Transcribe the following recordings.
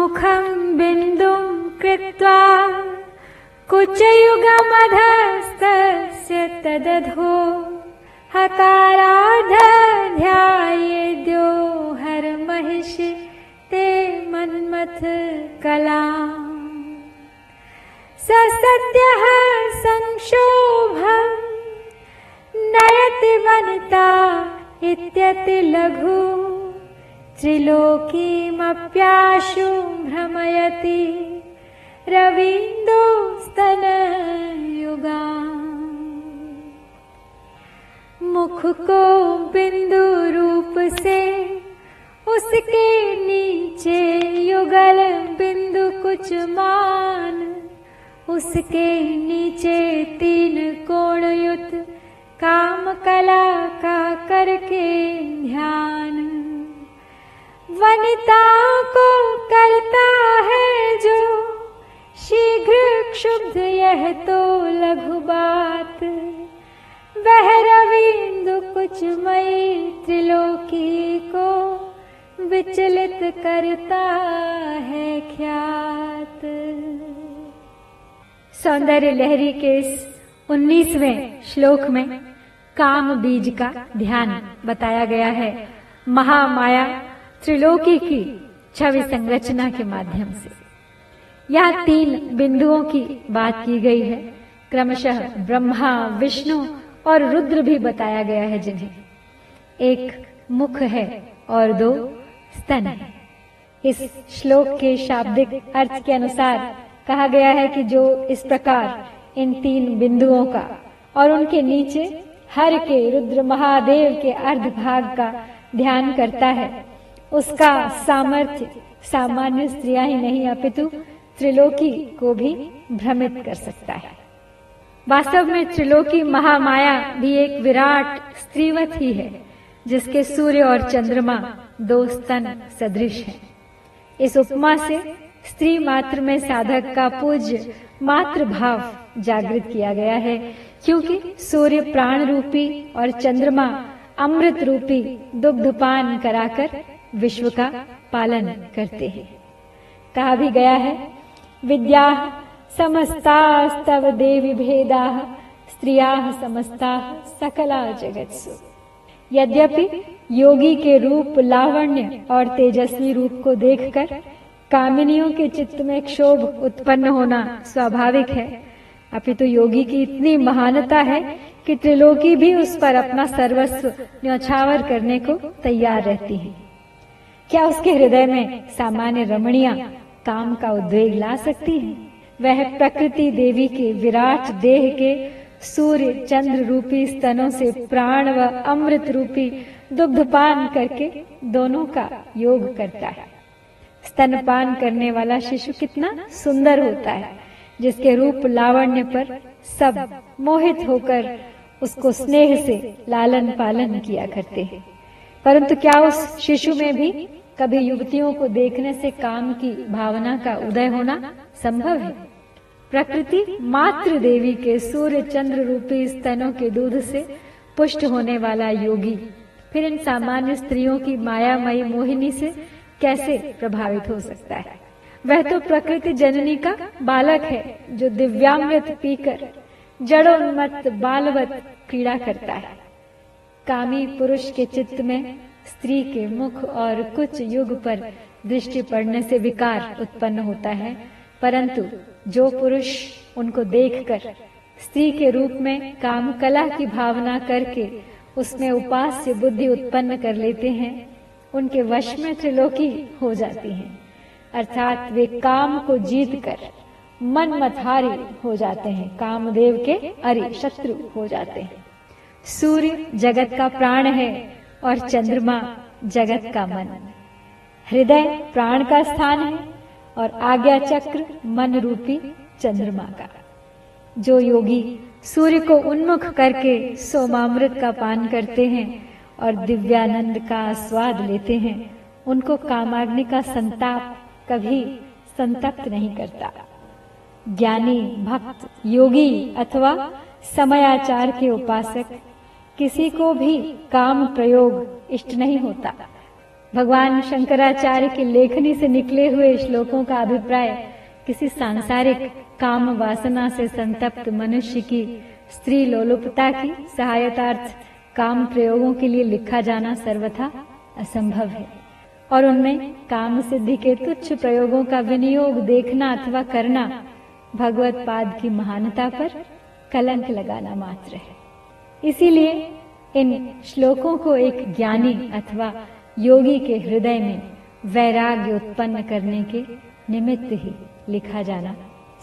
मुखम् बिन्दुम् कृत्वा कुचयुगमधस्तस्य तदधो हताराध्यायेद्यो हर महिषि ते मन्मथ कला स सद्यः संक्षोभम् नयति वनिता इत्यति लघु त्रिलोकीमप्याशु भ्रमयति रवीन्दोस्तनयुगा। मुख को बिंदु रूप से उसके नीचे युगल बिंदु कुछ मान उसके नीचे तीन कोण युत काम कला का सौंदर्य लहरी के इस उन्नीसवें श्लोक में काम बीज का ध्यान बताया गया है। महामाया त्रिलोकी की छवि संरचना के माध्यम से। यहाँ तीन बिंदुओं की बात की गई है। क्रमशः ब्रह्मा, विष्णु और रुद्र भी बताया गया है जिन्हें। एक मुख है और दो स्तन है। इस श्लोक के शाब्दिक अर्थ के अनुसार कहा गया है कि जो इस प्रकार इन तीन बिंदुओं का और उनके नीचे हर के रुद्र महादेव के अर्ध भाग का ध्यान करता है, उसका सामर्थ्य सामान्य स्त्रियाँ ही नहीं, अपितु त्रिलोकी को भी भ्रमित कर सकता है। वास्तव में त्रिलोकी महामाया भी एक विराट स्त्रीवत ही है, जिसके सूर्य और चंद्रमा दो स्तन सदृश हैं। इस उपमा से स्त्री मात्र में साधक का पूज्य मात्र भाव जागृत किया गया है, क्योंकि सूर्य प्राण रूपी और चंद्रमा अमृत रूपी दुग्धपान कराकर विश्व का पालन करते हैं। कहा भी गया है, विद्या समस्तास्तव देवी भेदा, स्त्रिया समस्ता सकला जगत्सु। यद्यपि योगी के रूप लावण्य और तेजस्वी रूप को देखकर कामिनियों के चित्त में क्षोभ उत्पन्न होना स्वाभाविक है। अपितु तो योगी की इतनी महानता है कि त्रिलोकी भी उस पर अपना सर्वस्व न्यौछावर करने को तैयार रहती है। क्या उसके हृदय में सामान्य रमणिया काम का उद्वेग ला सकती है? वह प्रकृति देवी के विराट देह के सूर्य चंद्र रूपी स्तनों से प्राण व अमृत रूपी दुग्धपान करके दोनों का योग करता है। स्तनपान करने वाला शिशु कितना सुंदर होता है, जिसके रूप लावण्य पर सब मोहित होकर उसको स्नेह से लालन पालन किया करते हैं। परंतु क्या उस शिशु में भी कभी युवतियों को देखने से काम की भावना का उदय होना संभव है? प्रकृति मात्र देवी के सूर्य चंद्र रूपी स्तनों के दूध से पुष्ट होने वाला योगी, फिर इन सामान्य स्त्रियों की मायामयी मोहिनी से कैसे प्रभावित हो सकता है? वह तो प्रकृति जननी का बालक है, जो दिव्यामृत पीकर, जड़ोन्मत्त बालवत क्रीड़ा करता है। कामी पुरुष के चित्त में स्त्री के मुख और कुछ युग पर दृष्टि पड़ने से विकार उत्पन्न होता है, परंतु जो पुरुष उनको देखकर स्त्री के रूप में काम कला की भावना करके उसमें उपास्य बुद्धि उत्पन्न कर लेते हैं उनके वश में त्रिलोकी हो जाती हैं। अर्थात वे काम को जीत कर मन मथारी हो जाते हैं। कामदेव के अरे शत्रु हो जाते हैं। सूर्य जगत का प्राण है और चंद्रमा जगत का मन। हृदय प्राण का स्थान है और आज्ञा चक्र मन रूपी चंद्रमा का। जो योगी सूर्य को उन्मुख करके सोमामृत का पान करते हैं और दिव्यानंद का स्वाद लेते हैं। उनको कामाग्नि का संताप कभी संतप्त नहीं करता। ज्ञानी, भक्त, योगी अथवा समयाचार के उपासक, किसी को भी काम प्रयोग इष्ट नहीं होता। भगवान शंकराचार्य की लेखनी से निकले हुए श्लोकों का अभिप्राय, किसी सांसारिक काम वासना से संतप्त मनुष्य की स्त्री लोलुपता की सहायतार्थ काम प्रयोगों के लिए लिखा जाना सर्वथा असंभव है। और उनमें काम सिद्धि के तुच्छ प्रयोगों का विनियोग देखना अथवा करना भगवत पाद की महानता पर कलंक लगाना मात्र है। इसीलिए इन श्लोकों को एक ज्ञानी अथवा योगी के हृदय में वैराग्य उत्पन्न करने के निमित्त ही लिखा जाना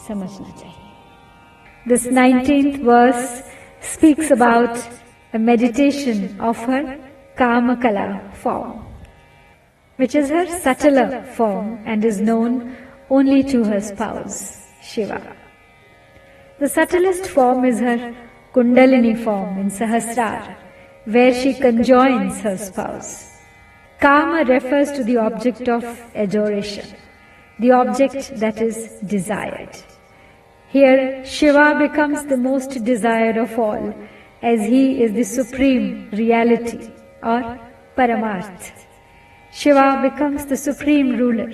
समझना चाहिए। This nineteenth verse speaks about a meditation of her Kamakala form, which is her subtler form and is known only to her spouse, Shiva. The subtlest form is her Kundalini form in Sahasrara, where she conjoins her spouse. Kama refers to the object of adoration, the object that is desired. Here, Shiva becomes the most desired of all, as he is the supreme reality or Paramarth. Shiva becomes the supreme ruler.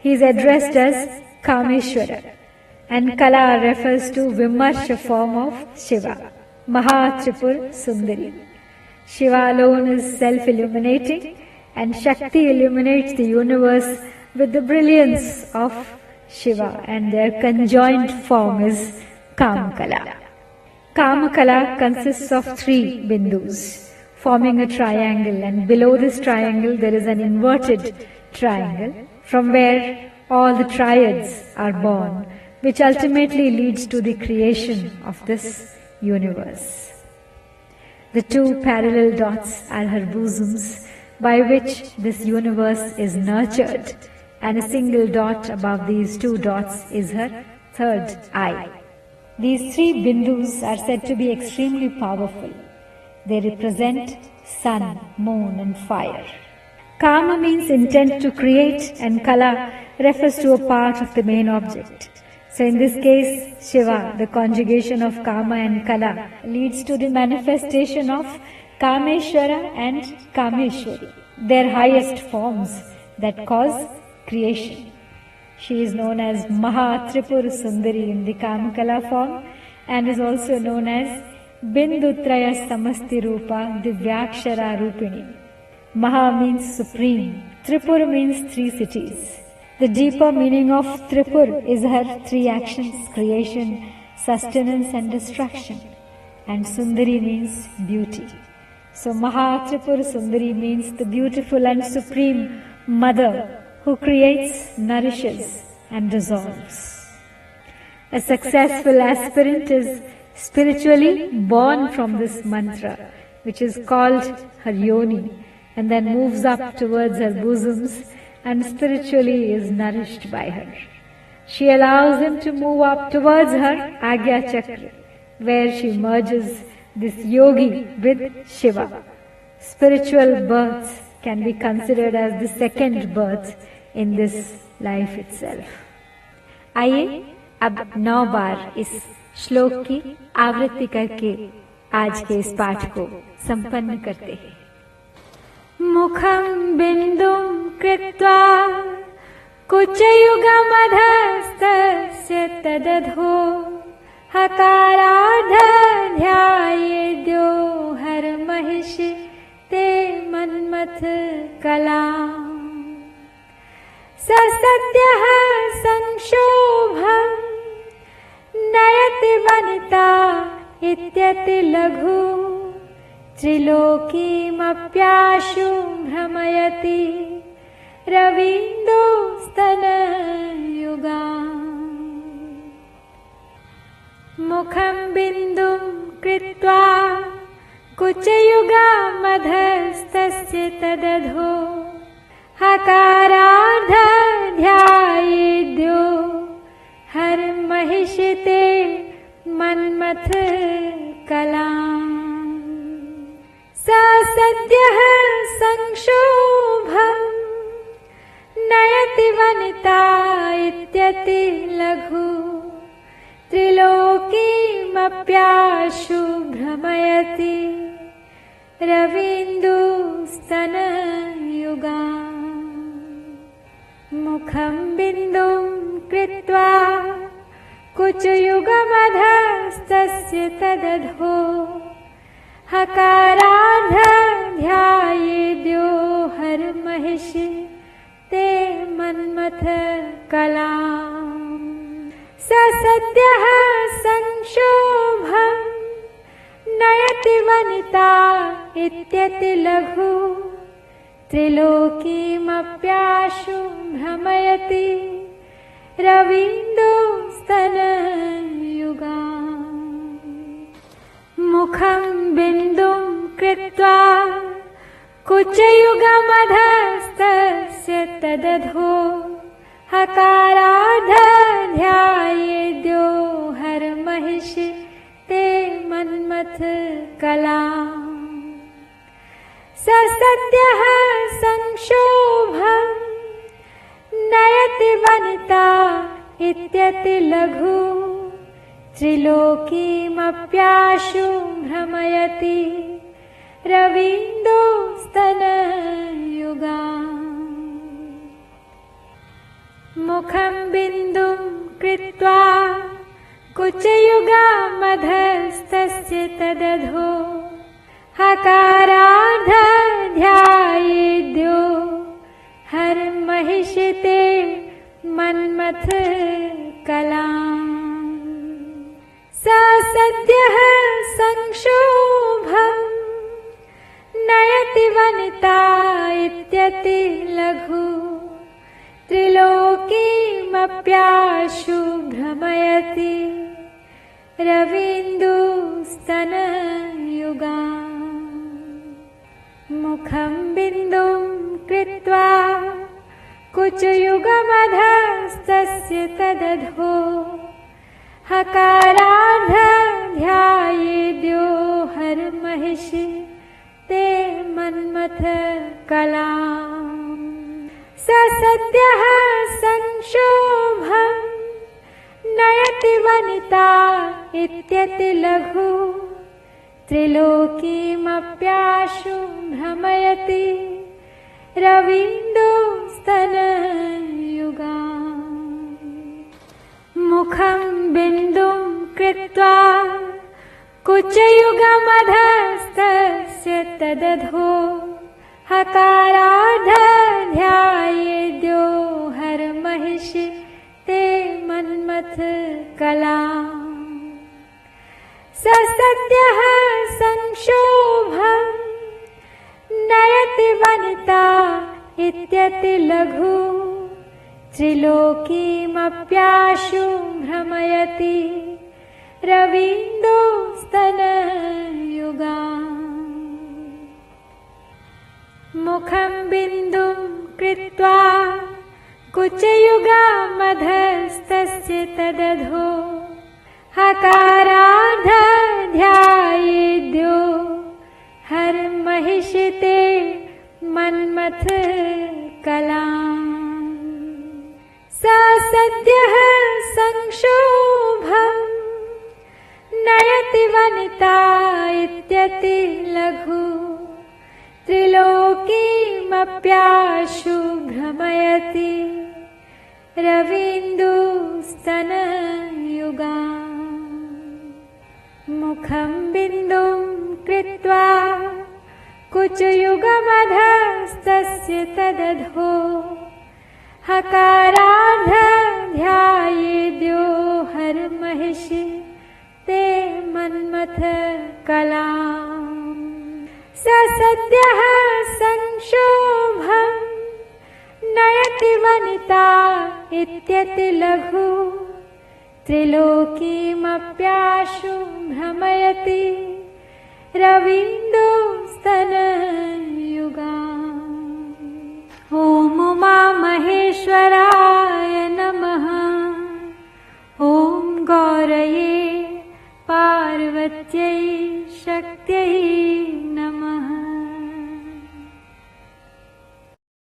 He is addressed as Kameshwara, and Kala refers to Vimarsha form of Shiva, Mahatripur Sundari. Shiva alone is self illuminating and Shakti illuminates the universe with the brilliance of Shiva and their conjoined form is Kamakala. Kamakala consists of three bindus forming a triangle and below this triangle there is an inverted triangle from where all the triads are born which ultimately leads to the creation of this universe. The two parallel dots are her bosoms by which this universe is nurtured, and a single dot above these two dots is her third eye. These three bindus are said to be extremely powerful. They represent sun, moon, and fire. Kama means intent to create, and Kala refers to a part of the main object. So, in this case, Shiva, the conjugation of Kama and Kala, leads to the manifestation of Kameshwara and Kameshwari, their highest forms that cause creation. She is known as Mahatripur Sundari in the Kamakala form and is also known as Bindutraya Samasti Rupa Divyakshara Rupini. Maha means supreme, Tripur means three cities. The deeper meaning of Tripur is her three actions creation, sustenance, and destruction. And Sundari means beauty. So Mahatripur Sundari means the beautiful and supreme mother who creates, nourishes and dissolves. A successful aspirant is spiritually born from this mantra which is called her yoni and then moves up towards her bosoms and spiritually is nourished by her. She allows him to move up towards her Agya Chakra where she merges this yogi with Shiva. Spiritual births can be considered as the second birth in this life itself. आइए अब नौ बार इस श्लोक की आवृत्ति करके आज के इस पाठ को संपन्न करते हैं मुखम बिंदु कृत्वा कुचयुगमधस्तस्य तदधो हकारार्धध्यायेद्यो हर महिष ते मन्मथ कला स सत्यः संक्षोभम् नयति वनिता इत्यति लघु त्रिलोकीमप्याशु भ्रमयति रवीन्दोस्तनयुगा मुखं बिन्दुं कृत्वा कुचयुगामधस्तस्य तदधो हकारार्धध्यायेद्यो। हर्महिषिते मन्मथ कला स सद्यः संक्षोभम्। नयति वनिता इत्यति लघु। त्रिलोकीमप्याशु भ्रमयति। रवीन्दुस्तनयुगा मुखं बिन्दुं कृत्वा कुचयुगमधस्तस्य तदधो हकारार्ध ध्यायेद्यो हरमहिषि ते मन्मथ कला स सद्यः संशोभम् नयति वनिता इत्यति लघु त्रिलोकीमप्याशु भ्रमयति रवीन्दुस्तनयुगा मुखं बिन्दुं कृत्वा कुचयुगमधस्तस्य तदधो ध्यायेद्यो हरमहिषि ते मन्मथ कला स सद्यः संक्षोभम्। नयति वनिता इत्यति लघु। त्रिलोकीमप्याशु भ्रमयति। रवीन्दोस्तनयुगा मुखं बिन्दुं कृत्वा कुचयुगामधस्तस्य तदधो हकाराध ध्यायेद्यो हरमहिषिते मन्मथ कला स सद्यः संक्षोभम्। नयति वनिता इत्यति लघु। त्रिलोकीमप्याशु भ्रमयति रवीन्दुस्तनयुगा मुखं बिन्दुं कृत्वा कुचयुगमधस्तस्य तदधो हकारार्ध ध्यायेद्यो हरमहिषि ते मन्मथ कला स सद्यः संशोभम् नयति वनिता इत्यति लघु। त्रिलोकीमप्याशु भ्रमयति रवीन्दुस्तनयुगा मुखं बिन्दुं कृत्वा कुचयुगमधस्तस्य तदधो हकाराध ध्यायेद्यो हरमहिषि ते मन्मथ कला स सद्यः इत्यति लघु त्रिलोकीमप्याशु भ्रमयति रवीन्दोस्तनयुगा। मुखं बिन्दुं कृत्वा कुचयुगामधस्तस्य तदधो। हकाराध सद्यः संक्षोभम्। नयति वनिता इत्यति लघु। त्रिलोकीमप्याशु भ्रमयति। रवीन्दुस्तनयुगा। मुखं बिन्दुं कृत्वा कुचयुगमधस्तस्य तदधो हकाराध ध्यायेद्यो हरमहिषि ते मन्मथ कला सद्यः संक्षोभम् नयति वनिता इत्यति लघु। त्रिलोकीमप्याशु भ्रमयति रवीन्दुस्तनयुगा ॐ मामहेश्वराय नमः। ॐ गौरये पार्वत्यै शक्त्यै नमः।